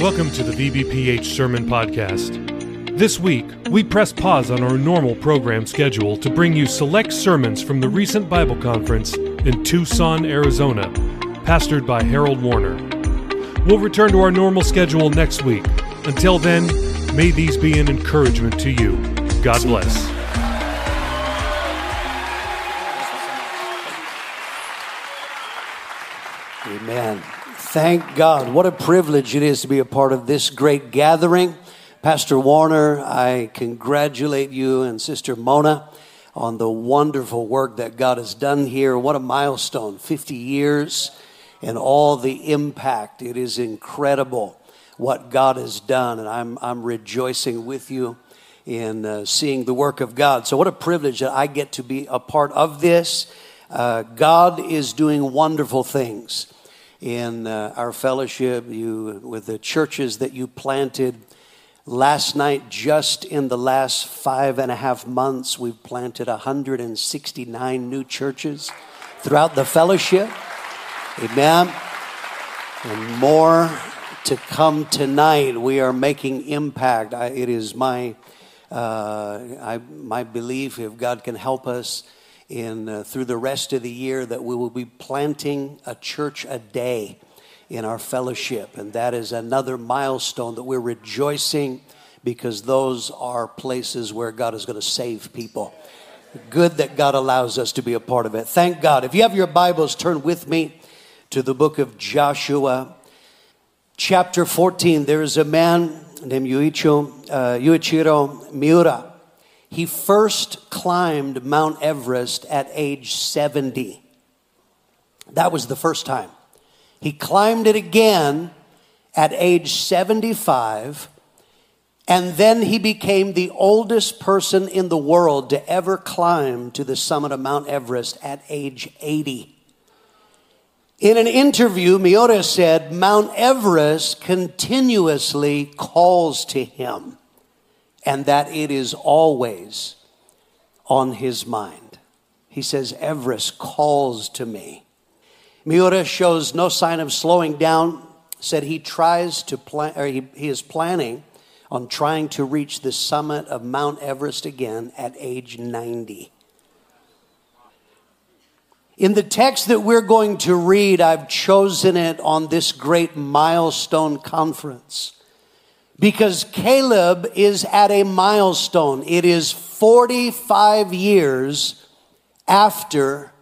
Welcome to the VBPH Sermon Podcast. This week, we press pause on our normal program schedule to bring you select sermons from the recent Bible conference in Tucson, Arizona, pastored by Harold Warner. We'll return to our normal schedule next week. Until then, may these be an encouragement to you. God bless. Thank God. What a privilege it is to be a part of this great gathering. Pastor Warner, I congratulate you and Sister Mona on the wonderful work that God has done here. What a milestone 50 years and all the impact. It is incredible what God has done, and I'm, I'm rejoicing with you in uh, seeing the work of God. So, what a privilege that I get to be a part of this. Uh, God is doing wonderful things in uh, our fellowship, you with the churches that you planted. Last night, just in the last five and a half months, we've planted 169 new churches throughout the fellowship. Amen. And more to come tonight. We are making impact. I, it is my uh, I, my belief, if God can help us in uh, through the rest of the year, that we will be planting a church a day in our fellowship, and that is another milestone that we're rejoicing because those are places where God is going to save people. Good that God allows us to be a part of it. Thank God. If you have your Bibles, turn with me to the book of Joshua, chapter 14. There is a man named uh, Yuichiro Miura he first climbed Mount Everest at age 70. That was the first time. He climbed it again at age 75, and then he became the oldest person in the world to ever climb to the summit of Mount Everest at age 80. In an interview, Miura said, Mount Everest continuously calls to him and that it is always on his mind. He says, Everest calls to me. Miura shows no sign of slowing down, said he tries to plan, or he, he is planning on trying to reach the summit of Mount Everest again at age 90. In the text that we're going to read, I've chosen it on this great milestone conference because Caleb is at a milestone. It is 45 years after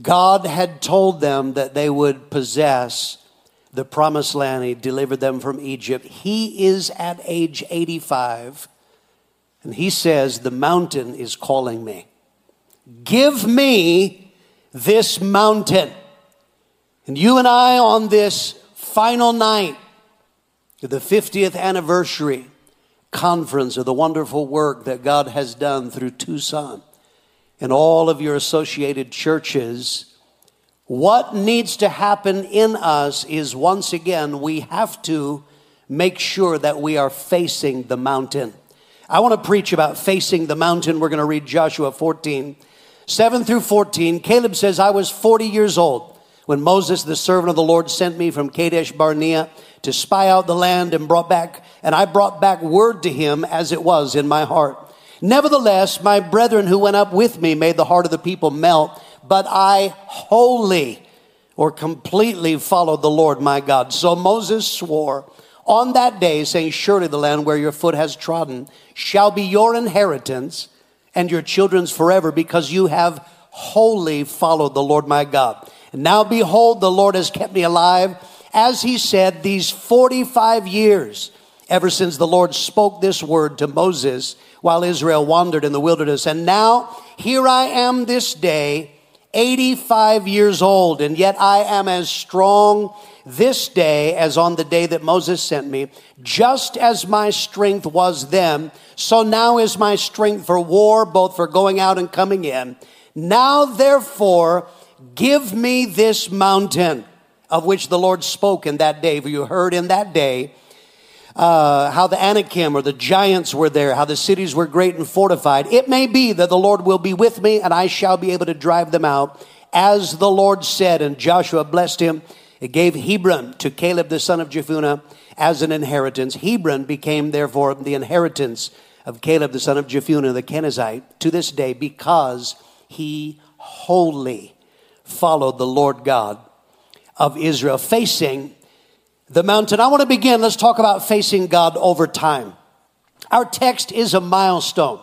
God had told them that they would possess the promised land. He delivered them from Egypt. He is at age 85, and he says, The mountain is calling me. Give me this mountain. And you and I on this final night the 50th anniversary conference of the wonderful work that God has done through Tucson and all of your associated churches. What needs to happen in us is once again, we have to make sure that we are facing the mountain. I want to preach about facing the mountain. We're going to read Joshua 14, 7 through 14. Caleb says, I was 40 years old when Moses, the servant of the Lord, sent me from Kadesh Barnea to spy out the land and brought back, and I brought back word to him as it was in my heart. Nevertheless, my brethren who went up with me made the heart of the people melt, but I wholly or completely followed the Lord my God. So Moses swore on that day, saying, Surely the land where your foot has trodden shall be your inheritance and your children's forever, because you have wholly followed the Lord my God. And now behold, the Lord has kept me alive as he said, these 45 years, ever since the Lord spoke this word to Moses while Israel wandered in the wilderness. And now here I am this day, 85 years old, and yet I am as strong this day as on the day that Moses sent me. Just as my strength was then, so now is my strength for war, both for going out and coming in. Now, therefore, give me this mountain of which the Lord spoke in that day. For you heard in that day uh, how the Anakim or the giants were there, how the cities were great and fortified. It may be that the Lord will be with me and I shall be able to drive them out, as the Lord said. And Joshua blessed him It gave Hebron to Caleb the son of Jephunneh as an inheritance. Hebron became therefore the inheritance of Caleb the son of Jephunneh the Kenizzite to this day because he wholly followed the Lord God of Israel, facing the mountain. I want to begin. Let's talk about facing God over time. Our text is a milestone.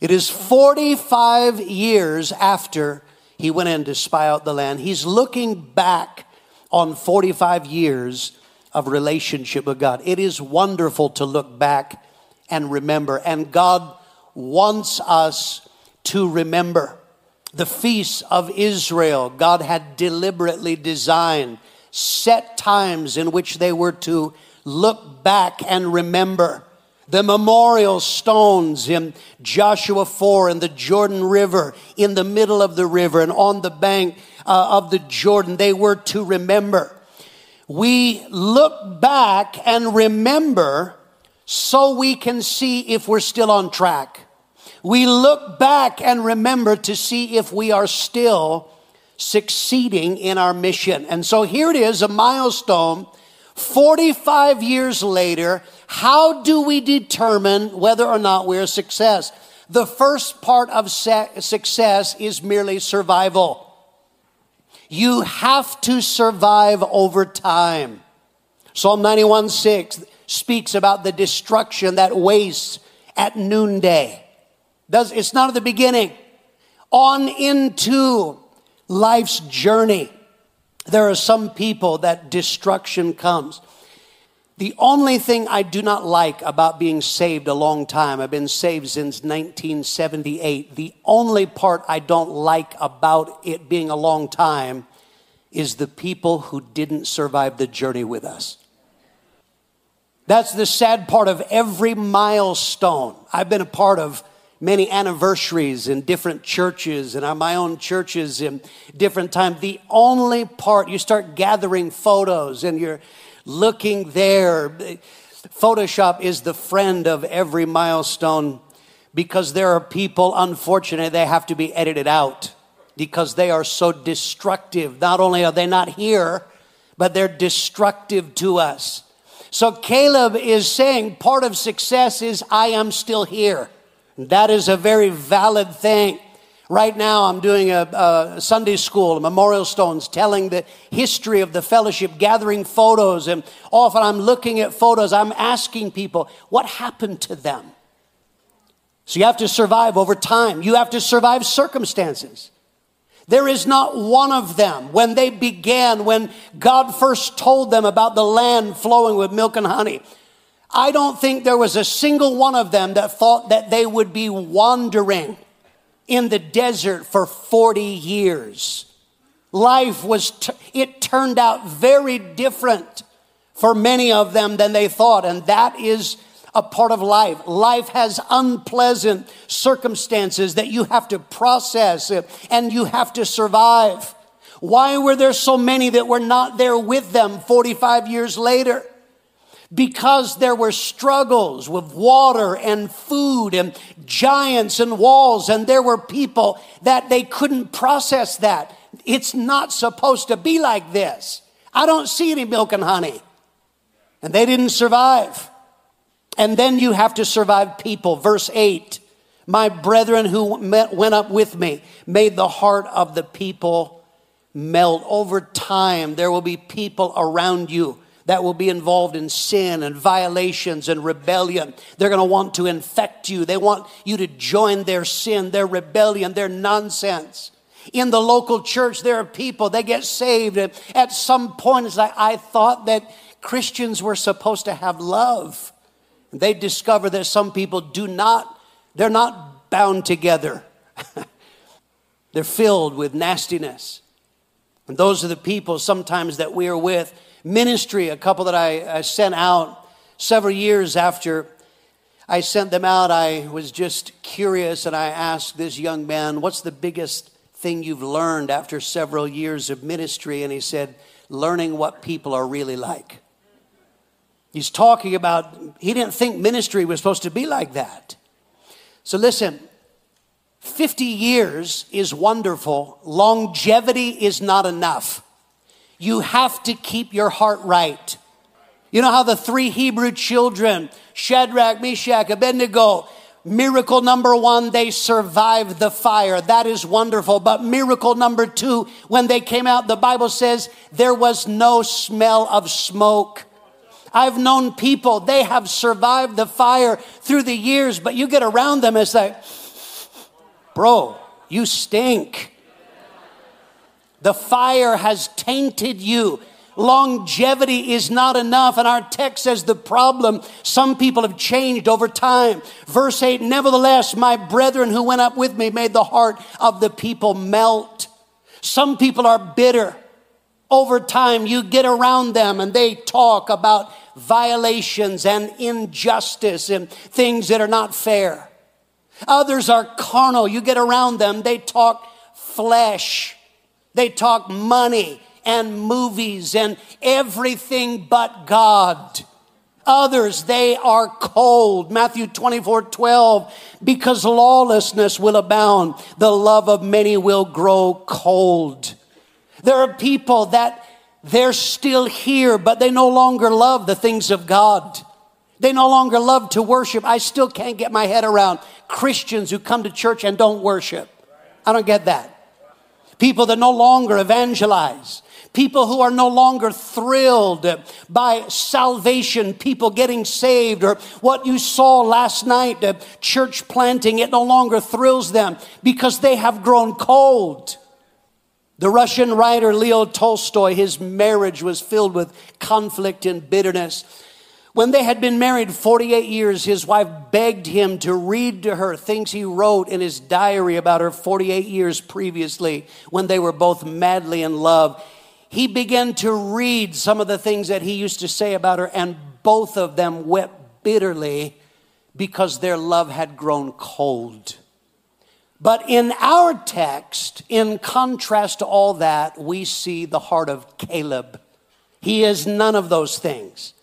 It is 45 years after he went in to spy out the land. He's looking back on 45 years of relationship with God. It is wonderful to look back and remember. And God wants us to remember the feasts of Israel. God had deliberately designed set times in which they were to look back and remember. The memorial stones in Joshua 4 in the Jordan River, in the middle of the river and on the bank uh, of the Jordan, they were to remember. We look back and remember so we can see if we're still on track. We look back and remember to see if we are still succeeding in our mission. And so here it is, a milestone. 45 years later, how do we determine whether or not we're a success? The first part of success is merely survival. You have to survive over time. Psalm 91 6 speaks about the destruction that wastes at noonday. Does, it's not at the beginning. On into life's journey, there are some people that destruction comes. The only thing I do not like about being saved a long time, I've been saved since 1978. The only part I don't like about it being a long time is the people who didn't survive the journey with us. That's the sad part of every milestone. I've been a part of many anniversaries in different churches and my own churches in different times. The only part you start gathering photos and you're looking there. Photoshop is the friend of every milestone because there are people, unfortunately, they have to be edited out because they are so destructive. Not only are they not here, but they're destructive to us. So Caleb is saying part of success is I am still here. That is a very valid thing. Right now, I'm doing a, a, Sunday school, memorial stones, telling the history of the fellowship, gathering photos. And often I'm looking at photos, I'm asking people, what happened to them? So you have to survive over time, you have to survive circumstances. There is not one of them when they began, when God first told them about the land flowing with milk and honey. I don't think there was a single one of them that thought that they would be wandering in the desert for 40 years. Life was, t- it turned out very different for many of them than they thought. And that is a part of life. Life has unpleasant circumstances that you have to process and you have to survive. Why were there so many that were not there with them 45 years later? Because there were struggles with water and food and giants and walls, and there were people that they couldn't process that. It's not supposed to be like this. I don't see any milk and honey. And they didn't survive. And then you have to survive people. Verse 8 My brethren who went up with me made the heart of the people melt. Over time, there will be people around you that will be involved in sin and violations and rebellion. They're going to want to infect you. They want you to join their sin, their rebellion, their nonsense. In the local church, there are people, they get saved. And at some point, it's like, I thought that Christians were supposed to have love. They discover that some people do not, they're not bound together. they're filled with nastiness. And those are the people sometimes that we are with ministry, a couple that I, I sent out several years after I sent them out. I was just curious and I asked this young man, What's the biggest thing you've learned after several years of ministry? And he said, Learning what people are really like. He's talking about, he didn't think ministry was supposed to be like that. So listen, 50 years is wonderful, longevity is not enough. You have to keep your heart right. You know how the three Hebrew children, Shadrach, Meshach, Abednego, Miracle number one, they survived the fire. That is wonderful. But miracle number two, when they came out, the Bible says there was no smell of smoke. I've known people, they have survived the fire through the years, but you get around them, it's like, bro, you stink. The fire has tainted you. Longevity is not enough. And our text says the problem, some people have changed over time. Verse 8, nevertheless, my brethren who went up with me made the heart of the people melt. Some people are bitter. Over time, you get around them and they talk about violations and injustice and things that are not fair. Others are carnal. You get around them, they talk flesh, they talk money and movies and everything but God. Others, they are cold. Matthew 24, 12, because lawlessness will abound, the love of many will grow cold. There are people that they're still here, but they no longer love the things of God. They no longer love to worship. I still can't get my head around Christians who come to church and don't worship. I don't get that. People that no longer evangelize. People who are no longer thrilled by salvation, people getting saved, or what you saw last night, uh, church planting, it no longer thrills them because they have grown cold. The Russian writer Leo Tolstoy, his marriage was filled with conflict and bitterness. When they had been married 48 years, his wife begged him to read to her things he wrote in his diary about her 48 years previously when they were both madly in love. He began to read some of the things that he used to say about her, and both of them wept bitterly because their love had grown cold. But in our text, in contrast to all that, we see the heart of Caleb. He is none of those things.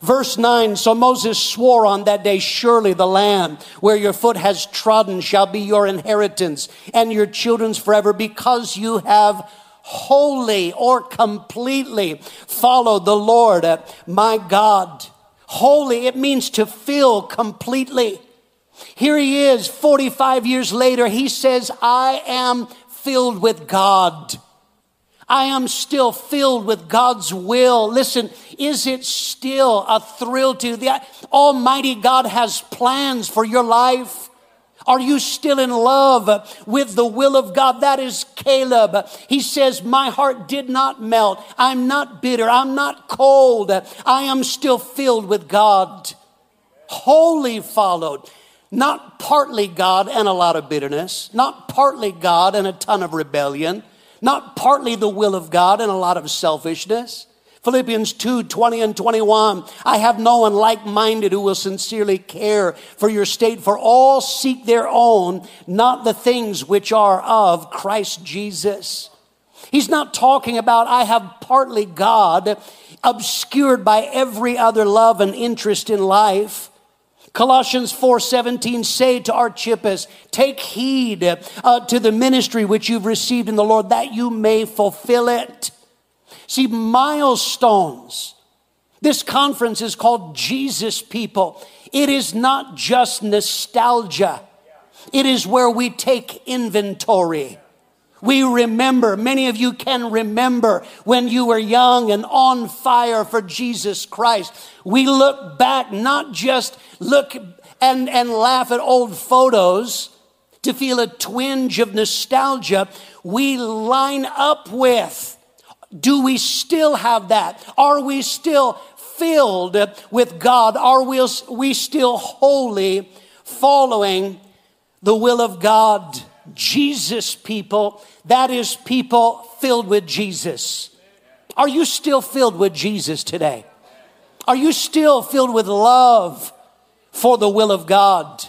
Verse 9 So Moses swore on that day, Surely the land where your foot has trodden shall be your inheritance and your children's forever, because you have wholly or completely followed the Lord, my God. Holy, it means to fill completely. Here he is, 45 years later. He says, I am filled with God. I am still filled with God's will. Listen, is it still a thrill to the Almighty God has plans for your life? Are you still in love with the will of God? That is Caleb. He says, My heart did not melt. I'm not bitter. I'm not cold. I am still filled with God. Wholly followed. Not partly God and a lot of bitterness, not partly God and a ton of rebellion, not partly the will of God and a lot of selfishness. Philippians 2 20 and 21. I have no one like minded who will sincerely care for your state, for all seek their own, not the things which are of Christ Jesus. He's not talking about I have partly God obscured by every other love and interest in life. Colossians 4:17 say to Archippus, take heed uh, to the ministry which you've received in the Lord that you may fulfill it. See milestones. This conference is called Jesus People. It is not just nostalgia. It is where we take inventory. We remember, many of you can remember when you were young and on fire for Jesus Christ. We look back, not just look and, and laugh at old photos to feel a twinge of nostalgia. We line up with, do we still have that? Are we still filled with God? Are we, we still wholly following the will of God? Jesus people, that is people filled with Jesus. Are you still filled with Jesus today? Are you still filled with love for the will of God?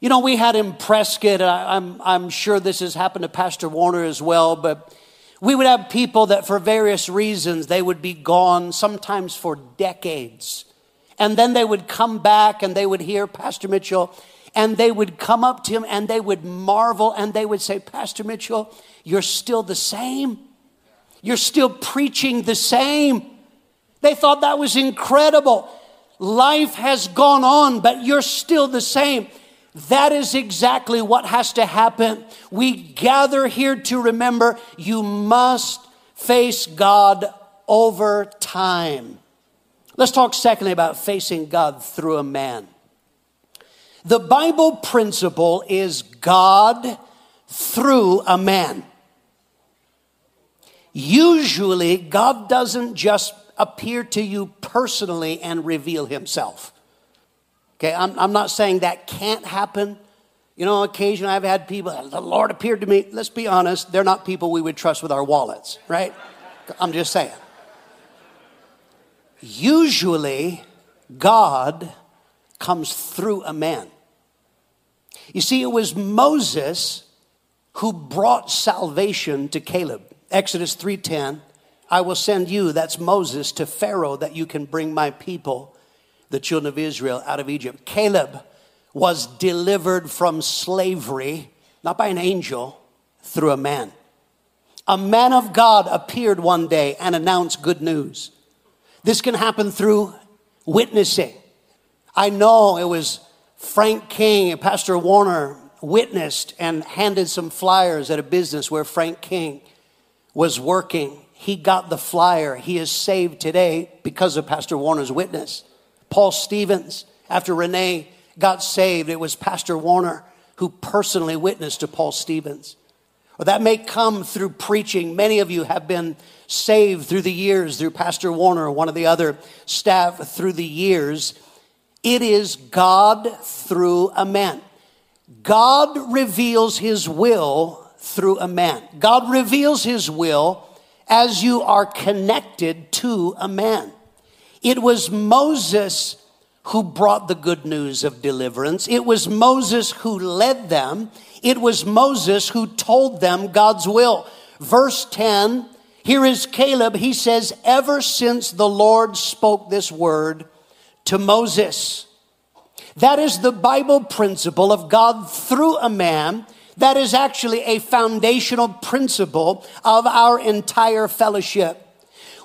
You know, we had in Prescott, I'm, I'm sure this has happened to Pastor Warner as well, but we would have people that for various reasons they would be gone, sometimes for decades. And then they would come back and they would hear Pastor Mitchell and they would come up to him and they would marvel and they would say, Pastor Mitchell, you're still the same. You're still preaching the same. They thought that was incredible. Life has gone on, but you're still the same. That is exactly what has to happen. We gather here to remember you must face God over time. Let's talk secondly about facing God through a man. The Bible principle is God through a man. Usually, God doesn't just appear to you personally and reveal himself. Okay, I'm, I'm not saying that can't happen. You know, occasionally I've had people, the Lord appeared to me. Let's be honest, they're not people we would trust with our wallets, right? I'm just saying. Usually, God comes through a man. You see, it was Moses who brought salvation to Caleb. Exodus 3:10, I will send you, that's Moses, to Pharaoh that you can bring my people, the children of Israel, out of Egypt. Caleb was delivered from slavery, not by an angel, through a man. A man of God appeared one day and announced good news. This can happen through witnessing. I know it was Frank King and Pastor Warner witnessed and handed some flyers at a business where Frank King was working. He got the flyer. He is saved today because of Pastor Warner's witness. Paul Stevens, after Renee got saved, it was Pastor Warner who personally witnessed to Paul Stevens. Or that may come through preaching. Many of you have been saved through the years, through Pastor Warner or one of the other staff through the years. It is God through a man. God reveals his will through a man. God reveals his will as you are connected to a man. It was Moses who brought the good news of deliverance. It was Moses who led them. It was Moses who told them God's will. Verse 10, here is Caleb. He says, Ever since the Lord spoke this word to Moses, that is the Bible principle of God through a man. That is actually a foundational principle of our entire fellowship.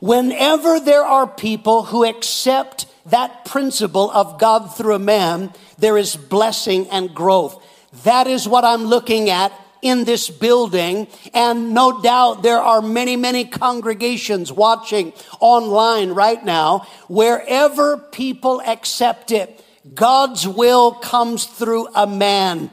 Whenever there are people who accept that principle of God through a man, there is blessing and growth. That is what I'm looking at in this building. And no doubt there are many, many congregations watching online right now. Wherever people accept it, God's will comes through a man.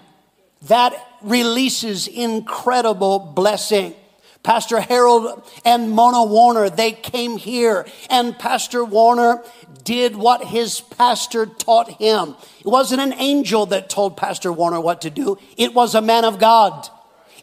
That releases incredible blessing. Pastor Harold and Mona Warner, they came here and Pastor Warner did what his pastor taught him. It wasn't an angel that told Pastor Warner what to do. It was a man of God.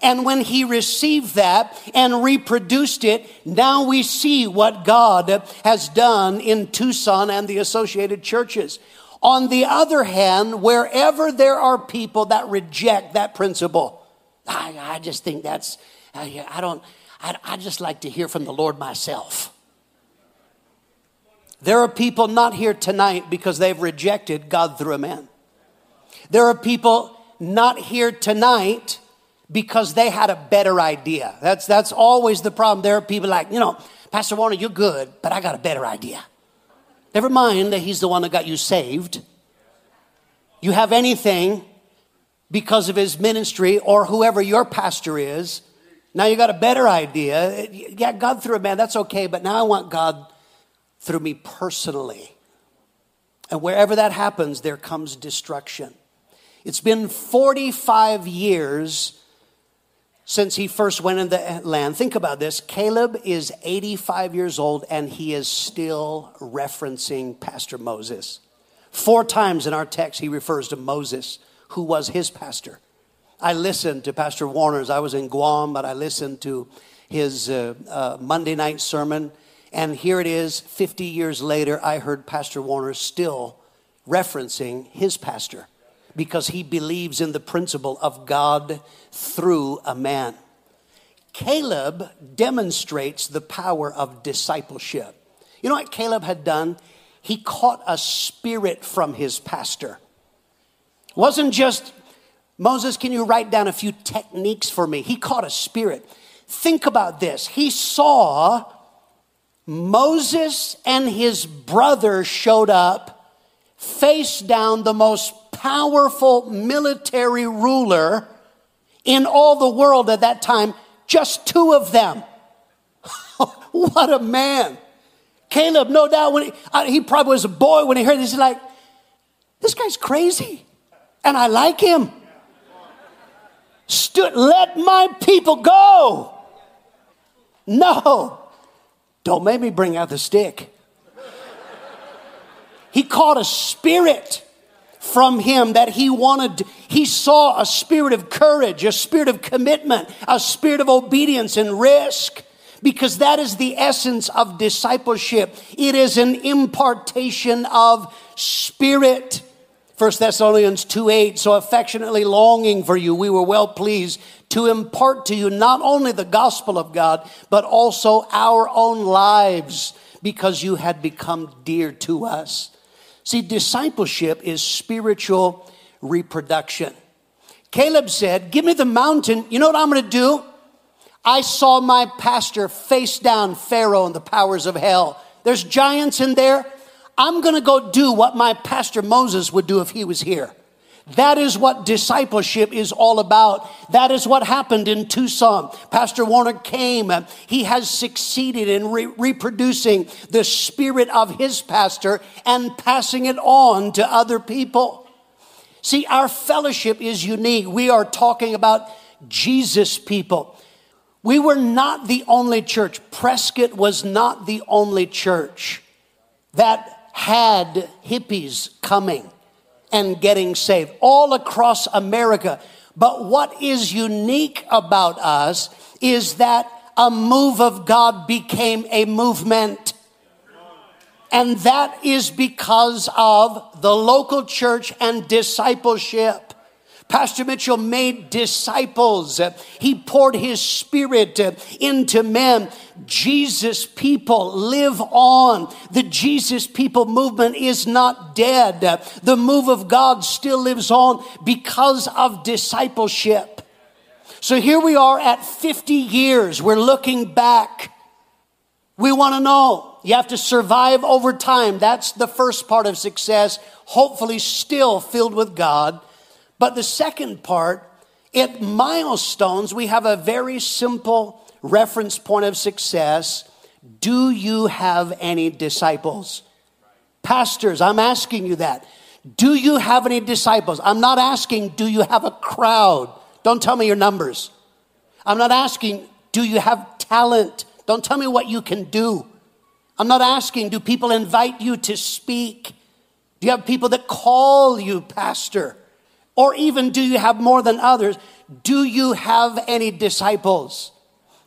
And when he received that and reproduced it, now we see what God has done in Tucson and the associated churches. On the other hand, wherever there are people that reject that principle, I, I just think that's, I, I don't, I, I just like to hear from the Lord myself. There are people not here tonight because they've rejected God through a man. There are people not here tonight because they had a better idea. That's, that's always the problem. There are people like, you know, Pastor Warner, you're good, but I got a better idea. Never mind that he's the one that got you saved. You have anything because of his ministry or whoever your pastor is now you got a better idea. Yeah, God through a man, that's okay, but now I want God through me personally. And wherever that happens, there comes destruction. It's been 45 years since he first went in the land. Think about this. Caleb is 85 years old and he is still referencing Pastor Moses. Four times in our text, he refers to Moses, who was his pastor. I listened to Pastor Warner's. I was in Guam, but I listened to his uh, uh, Monday night sermon. And here it is, 50 years later, I heard Pastor Warner still referencing his pastor because he believes in the principle of God through a man. Caleb demonstrates the power of discipleship. You know what Caleb had done? He caught a spirit from his pastor. It wasn't just Moses, can you write down a few techniques for me? He caught a spirit. Think about this. He saw Moses and his brother showed up face down the most powerful military ruler in all the world at that time, just two of them. what a man. Caleb, no doubt, when he, uh, he probably was a boy when he heard this, he's like, this guy's crazy, and I like him. Stood, let my people go. No, don't make me bring out the stick. He caught a spirit from him that he wanted. He saw a spirit of courage, a spirit of commitment, a spirit of obedience and risk because that is the essence of discipleship. It is an impartation of spirit. 1 Thessalonians 2 8, so affectionately longing for you, we were well pleased to impart to you not only the gospel of God, but also our own lives, because you had become dear to us. See, discipleship is spiritual reproduction. Caleb said, Give me the mountain. You know what I'm going to do? I saw my pastor face down Pharaoh and the powers of hell. There's giants in there. I'm going to go do what my pastor Moses would do if he was here. That is what discipleship is all about. That is what happened in Tucson. Pastor Warner came. He has succeeded in re- reproducing the spirit of his pastor and passing it on to other people. See, our fellowship is unique. We are talking about Jesus people. We were not the only church. Prescott was not the only church that had hippies coming and getting saved all across America. But what is unique about us is that a move of God became a movement. And that is because of the local church and discipleship. Pastor Mitchell made disciples. He poured his spirit into men. Jesus people live on. The Jesus people movement is not dead. The move of God still lives on because of discipleship. So here we are at 50 years. We're looking back. We want to know. You have to survive over time. That's the first part of success. Hopefully, still filled with God. But the second part, at milestones, we have a very simple reference point of success. Do you have any disciples? Pastors, I'm asking you that. Do you have any disciples? I'm not asking, do you have a crowd? Don't tell me your numbers. I'm not asking, do you have talent? Don't tell me what you can do. I'm not asking, do people invite you to speak? Do you have people that call you pastor? Or even do you have more than others? Do you have any disciples?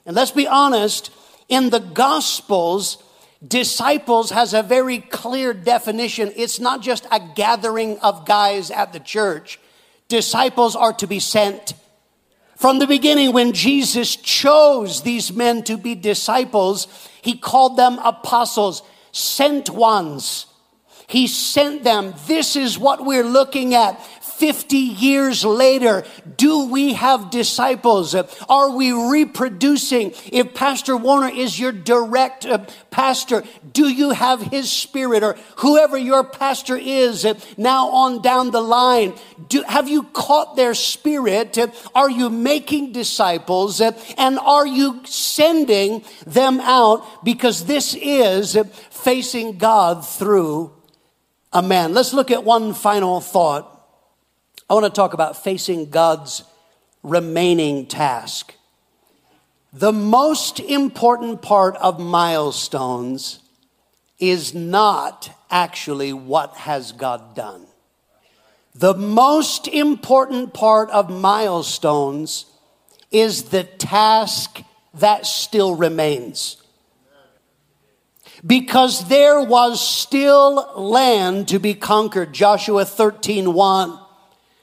And let's be honest, in the Gospels, disciples has a very clear definition. It's not just a gathering of guys at the church. Disciples are to be sent. From the beginning, when Jesus chose these men to be disciples, he called them apostles, sent ones. He sent them. This is what we're looking at. 50 years later, do we have disciples? Are we reproducing? If Pastor Warner is your direct uh, pastor, do you have his spirit or whoever your pastor is uh, now on down the line? Do, have you caught their spirit? Are you making disciples? And are you sending them out? Because this is facing God through a man. Let's look at one final thought I want to talk about facing God's remaining task. The most important part of milestones is not actually what has God done. The most important part of milestones is the task that still remains. Because there was still land to be conquered. Joshua 13 1.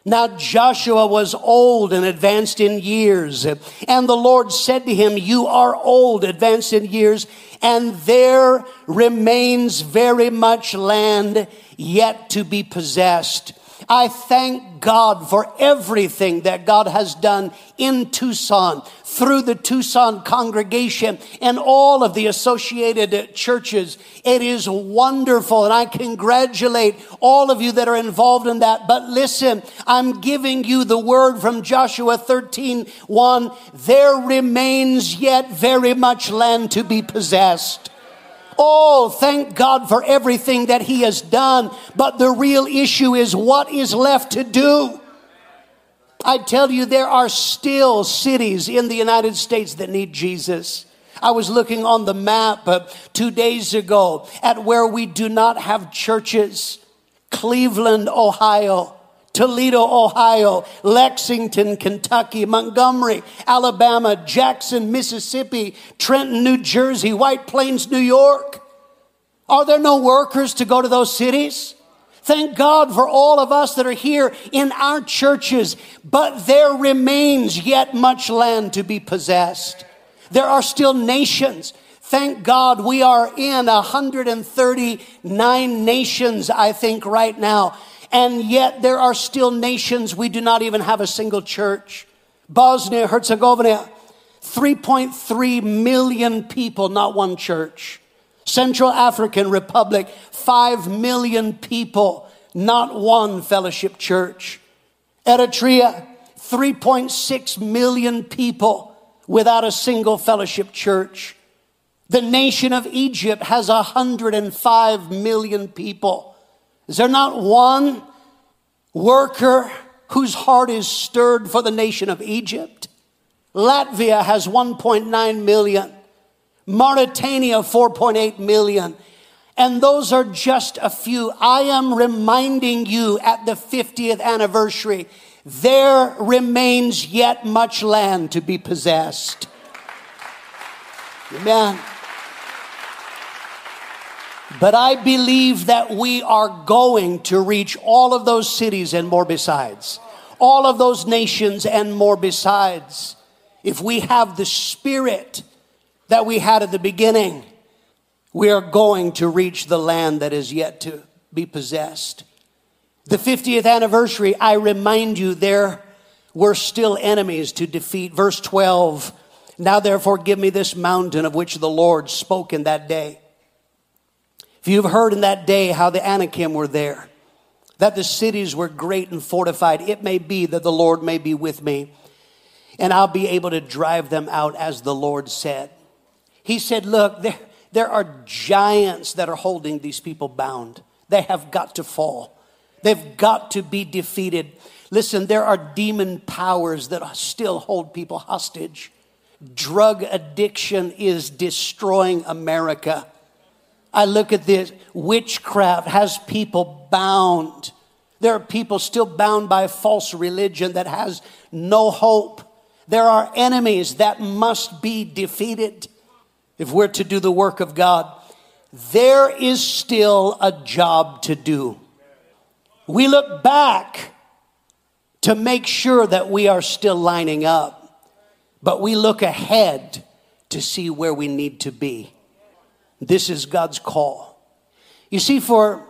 Now Joshua was old and advanced in years. And the Lord said to him, You are old, advanced in years, and there remains very much land yet to be possessed. I thank God for everything that God has done in Tucson through the Tucson congregation and all of the associated churches. It is wonderful and I congratulate all of you that are involved in that. But listen, I'm giving you the word from Joshua 13, 1. There remains yet very much land to be possessed. Oh, thank God for everything that He has done. But the real issue is what is left to do. I tell you, there are still cities in the United States that need Jesus. I was looking on the map uh, two days ago at where we do not have churches Cleveland, Ohio. Toledo, Ohio, Lexington, Kentucky, Montgomery, Alabama, Jackson, Mississippi, Trenton, New Jersey, White Plains, New York. Are there no workers to go to those cities? Thank God for all of us that are here in our churches, but there remains yet much land to be possessed. There are still nations. Thank God we are in 139 nations, I think, right now and yet there are still nations we do not even have a single church. Bosnia, Herzegovina, 3.3 million people, not one church. Central African Republic, 5 million people, not one fellowship church. Eritrea, 3.6 million people without a single fellowship church. The nation of Egypt has 105 million people is there not one worker whose heart is stirred for the nation of Egypt? Latvia has 1.9 million. Mauritania, 4.8 million. And those are just a few. I am reminding you at the 50th anniversary, there remains yet much land to be possessed. Amen. But I believe that we are going to reach all of those cities and more besides, all of those nations and more besides. If we have the spirit that we had at the beginning, we are going to reach the land that is yet to be possessed. The 50th anniversary, I remind you, there were still enemies to defeat. Verse 12 Now therefore, give me this mountain of which the Lord spoke in that day. If you've heard in that day how the Anakim were there, that the cities were great and fortified, it may be that the Lord may be with me and I'll be able to drive them out as the Lord said. He said, Look, there, there are giants that are holding these people bound. They have got to fall, they've got to be defeated. Listen, there are demon powers that still hold people hostage. Drug addiction is destroying America. I look at this witchcraft has people bound. There are people still bound by false religion that has no hope. There are enemies that must be defeated if we're to do the work of God. There is still a job to do. We look back to make sure that we are still lining up, but we look ahead to see where we need to be. This is God's call. You see, for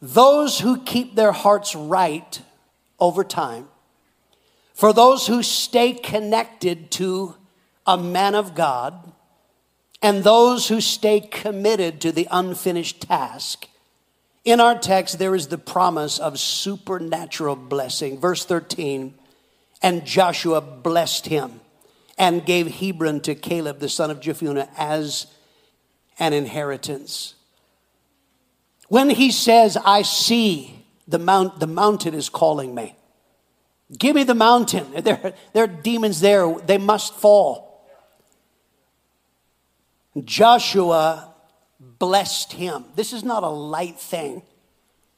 those who keep their hearts right over time, for those who stay connected to a man of God, and those who stay committed to the unfinished task, in our text, there is the promise of supernatural blessing. Verse 13, and Joshua blessed him and gave Hebron to Caleb, the son of Jephunneh, as an inheritance. When he says, I see the, mount, the mountain is calling me, give me the mountain. There, there are demons there, they must fall. Joshua blessed him. This is not a light thing.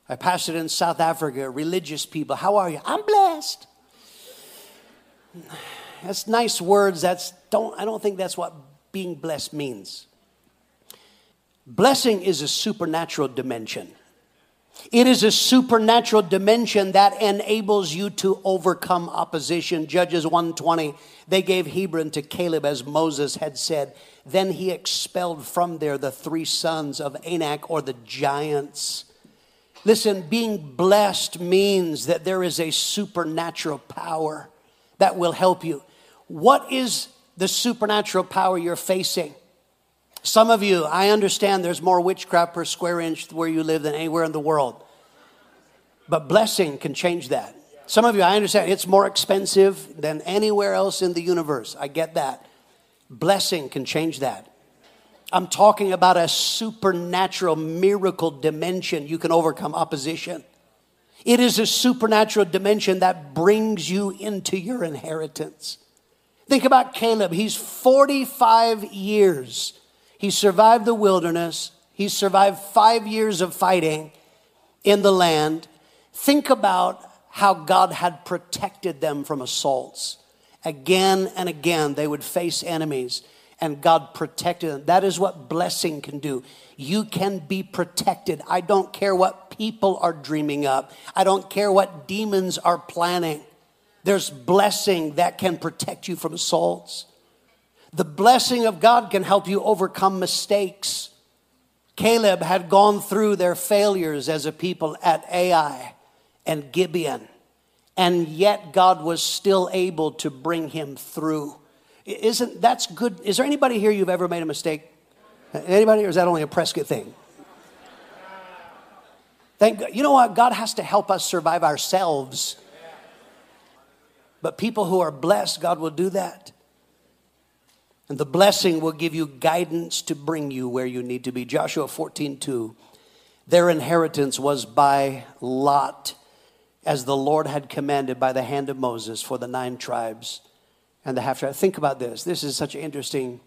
I pastored in South Africa, religious people. How are you? I'm blessed. That's nice words. That's don't I don't think that's what being blessed means. Blessing is a supernatural dimension. It is a supernatural dimension that enables you to overcome opposition. Judges 120, they gave Hebron to Caleb as Moses had said. Then he expelled from there the three sons of Anak or the giants. Listen, being blessed means that there is a supernatural power that will help you. What is the supernatural power you're facing? Some of you, I understand there's more witchcraft per square inch where you live than anywhere in the world. But blessing can change that. Some of you, I understand it's more expensive than anywhere else in the universe. I get that. Blessing can change that. I'm talking about a supernatural miracle dimension. You can overcome opposition. It is a supernatural dimension that brings you into your inheritance. Think about Caleb. He's 45 years. He survived the wilderness. He survived five years of fighting in the land. Think about how God had protected them from assaults. Again and again, they would face enemies and God protected them. That is what blessing can do. You can be protected. I don't care what people are dreaming up, I don't care what demons are planning. There's blessing that can protect you from assaults. The blessing of God can help you overcome mistakes. Caleb had gone through their failures as a people at Ai and Gibeon, and yet God was still able to bring him through. Isn't that's good? Is there anybody here you've ever made a mistake? Anybody, or is that only a Prescott thing? Thank God. You know what? God has to help us survive ourselves. But people who are blessed, God will do that. And the blessing will give you guidance to bring you where you need to be. Joshua 14, 2. Their inheritance was by lot, as the Lord had commanded by the hand of Moses for the nine tribes and the half tribe. Think about this. This is such an interesting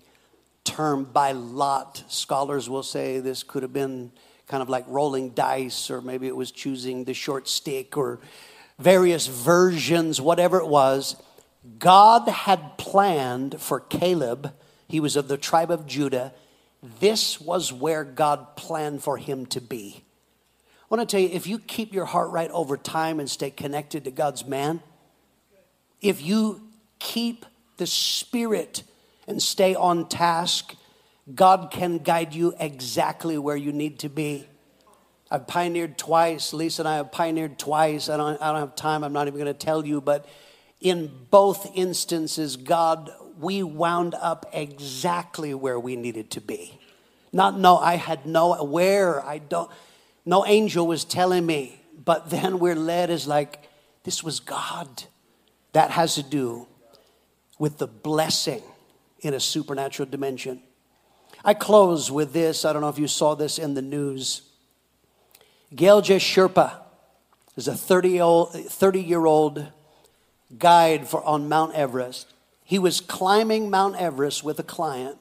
term by lot. Scholars will say this could have been kind of like rolling dice, or maybe it was choosing the short stick, or various versions, whatever it was. God had planned for Caleb, he was of the tribe of Judah. This was where God planned for him to be. I want to tell you if you keep your heart right over time and stay connected to God's man, if you keep the spirit and stay on task, God can guide you exactly where you need to be. I've pioneered twice. Lisa and I have pioneered twice. I don't, I don't have time. I'm not even going to tell you. But in both instances, God, we wound up exactly where we needed to be. Not no, I had no where. I don't. No angel was telling me. But then we're led as like this was God. That has to do with the blessing in a supernatural dimension. I close with this. I don't know if you saw this in the news. Gelje Sherpa is a 30 year old guide for, on Mount Everest. He was climbing Mount Everest with a client.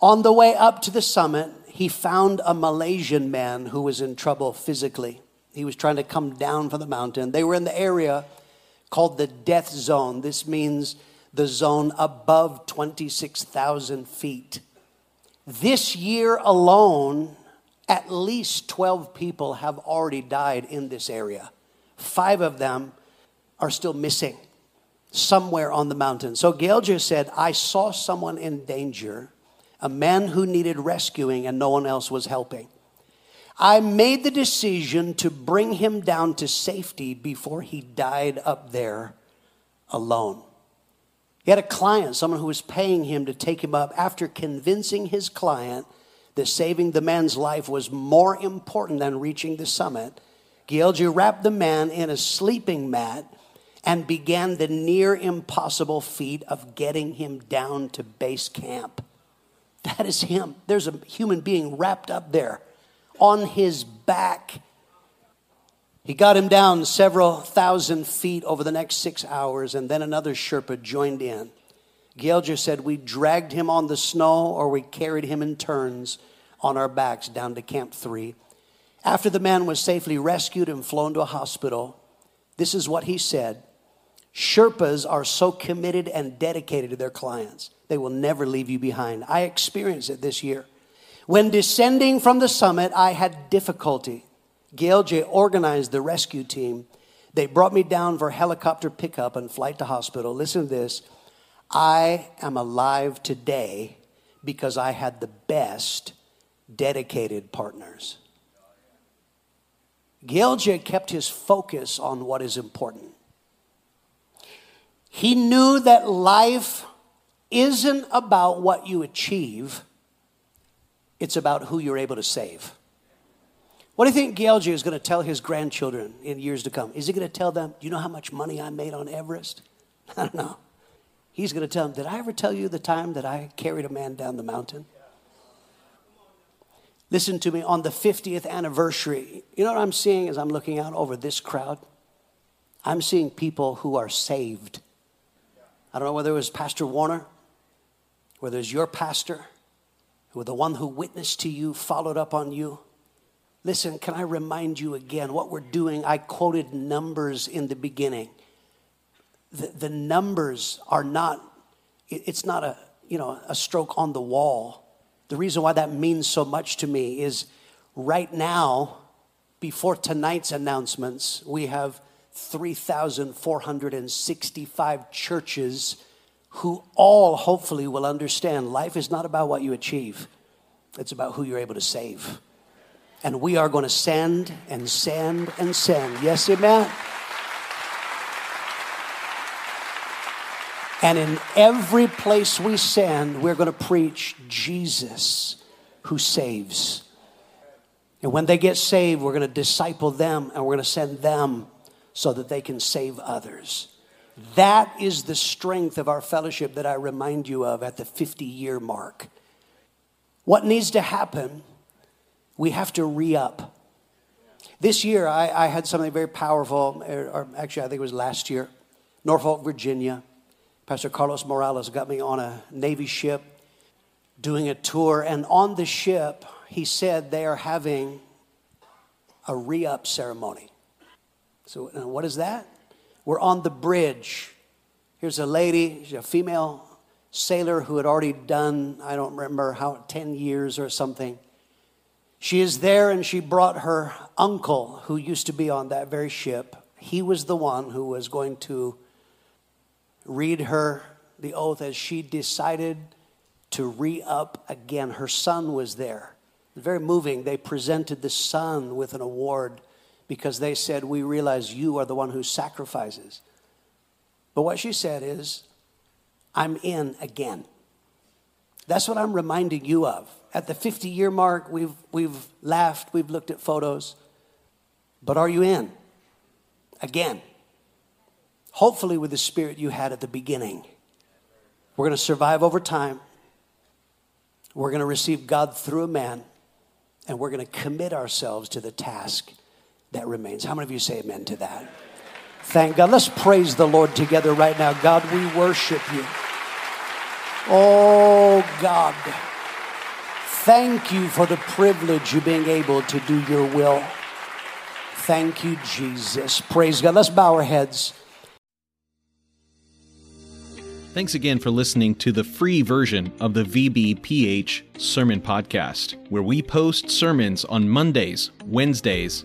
On the way up to the summit, he found a Malaysian man who was in trouble physically. He was trying to come down from the mountain. They were in the area called the death zone. This means the zone above 26,000 feet. This year alone, at least 12 people have already died in this area. Five of them are still missing somewhere on the mountain. So Gelger said, I saw someone in danger, a man who needed rescuing, and no one else was helping. I made the decision to bring him down to safety before he died up there alone. He had a client, someone who was paying him to take him up. After convincing his client that saving the man's life was more important than reaching the summit, Gelje wrapped the man in a sleeping mat and began the near impossible feat of getting him down to base camp. That is him. There's a human being wrapped up there on his back he got him down several thousand feet over the next six hours, and then another Sherpa joined in. Gielger said, We dragged him on the snow or we carried him in turns on our backs down to Camp 3. After the man was safely rescued and flown to a hospital, this is what he said Sherpas are so committed and dedicated to their clients, they will never leave you behind. I experienced it this year. When descending from the summit, I had difficulty. Gelje organized the rescue team. They brought me down for helicopter pickup and flight to hospital. Listen to this. I am alive today because I had the best dedicated partners. Gelje. kept his focus on what is important. He knew that life isn't about what you achieve, it's about who you're able to save. What do you think Gielgud is going to tell his grandchildren in years to come? Is he going to tell them, Do you know how much money I made on Everest? I don't know. He's going to tell them, Did I ever tell you the time that I carried a man down the mountain? Listen to me, on the 50th anniversary, you know what I'm seeing as I'm looking out over this crowd? I'm seeing people who are saved. I don't know whether it was Pastor Warner, whether it's your pastor, or the one who witnessed to you, followed up on you. Listen, can I remind you again what we're doing? I quoted numbers in the beginning. The, the numbers are not, it's not a, you know, a stroke on the wall the reason why that means so much to me is right now, before tonight's announcements, we have 3,465 churches who all hopefully will understand life is not about what you achieve, it's about who you're able to save. And we are going to send and send and send. Yes, amen. And in every place we send, we're going to preach Jesus who saves. And when they get saved, we're going to disciple them and we're going to send them so that they can save others. That is the strength of our fellowship that I remind you of at the 50 year mark. What needs to happen? We have to re up. This year, I, I, had something very powerful, er, or actually, I think it was last year, Norfolk, Virginia. Pastor Carlos Morales got me on a Navy ship doing a tour, and on the ship, he said they are having a re up ceremony. So, uh, what is that? We're on the bridge. Here's a lady, a female sailor who had already done, I don't remember how, 10 years or something. She is there and she brought her uncle who used to be on that very ship. He was the one who was going to read her the oath as she decided to re up again. Her son was there. Very moving. They presented the son with an award because they said, We realize you are the one who sacrifices. But what she said is, I'm in again. That's what I'm reminding you of. At the 50 year mark, we've, we've laughed, we've looked at photos, but are you in? Again hopefully with the spirit you had at the beginning. We're going to survive over time. We're going to receive God through a man, and we're going to commit ourselves to the task that remains. How many of you say amen to that? Thank God. Let's praise the Lord together right now. God, we worship you. Oh, God. Thank you for the privilege of being able to do your will. Thank you, Jesus. Praise God. Let's bow our heads. Thanks again for listening to the free version of the VBPH Sermon Podcast, where we post sermons on Mondays, Wednesdays,